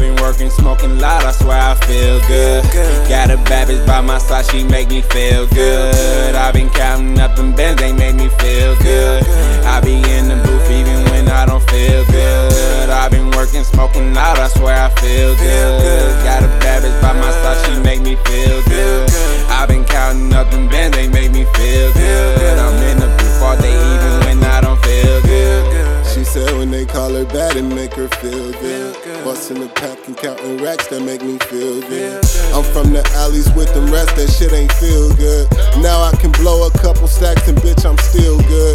working, smoking loud, I swear I feel good. Got a bitch by my side, she make me feel good. I've been counting up them bands, they make me feel good. I be in the they call her bad, and make her feel good. Bustin' the pack and counting racks that make me feel good. I'm from the alleys with them rats, that shit ain't feel good. Now I can blow a couple stacks and bitch, I'm still good.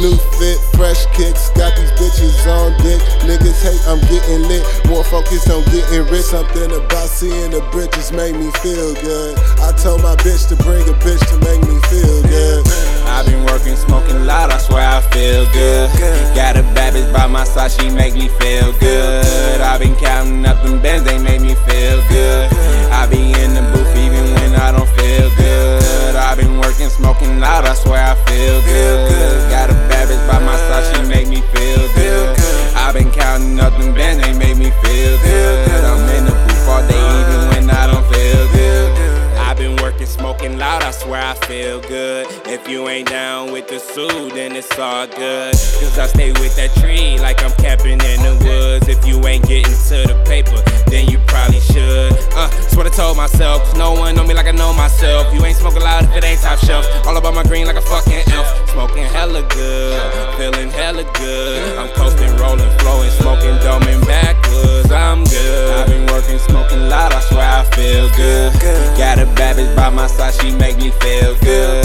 New fit, fresh kicks, got these bitches on dick. Niggas hate, I'm getting lit. More focused on getting rich. Something about seeing the bridges make me feel good. I told my bitch to bring a bitch to make me feel good. I've been working, smoking loud, I swear I feel good. Got a bad bitch by my side, she make me feel good. i been counting up them bands, they make me feel good. I be in the booth even when I don't feel good. i been working, smoking loud, I swear I feel good. Got a bad bitch by my side, she make me feel good. i been counting up them bands, they make me feel good. Loud, I feel good. If you ain't down with the suit, then it's all good. Cause I stay with that tree like I'm camping in the woods. If you ain't getting to the paper, then you probably should. Uh, that's what I told myself. Cause no one know me like I know myself. You ain't smoking loud if it ain't top shelf. All about my green like a fucking elf. my side, she make me feel good.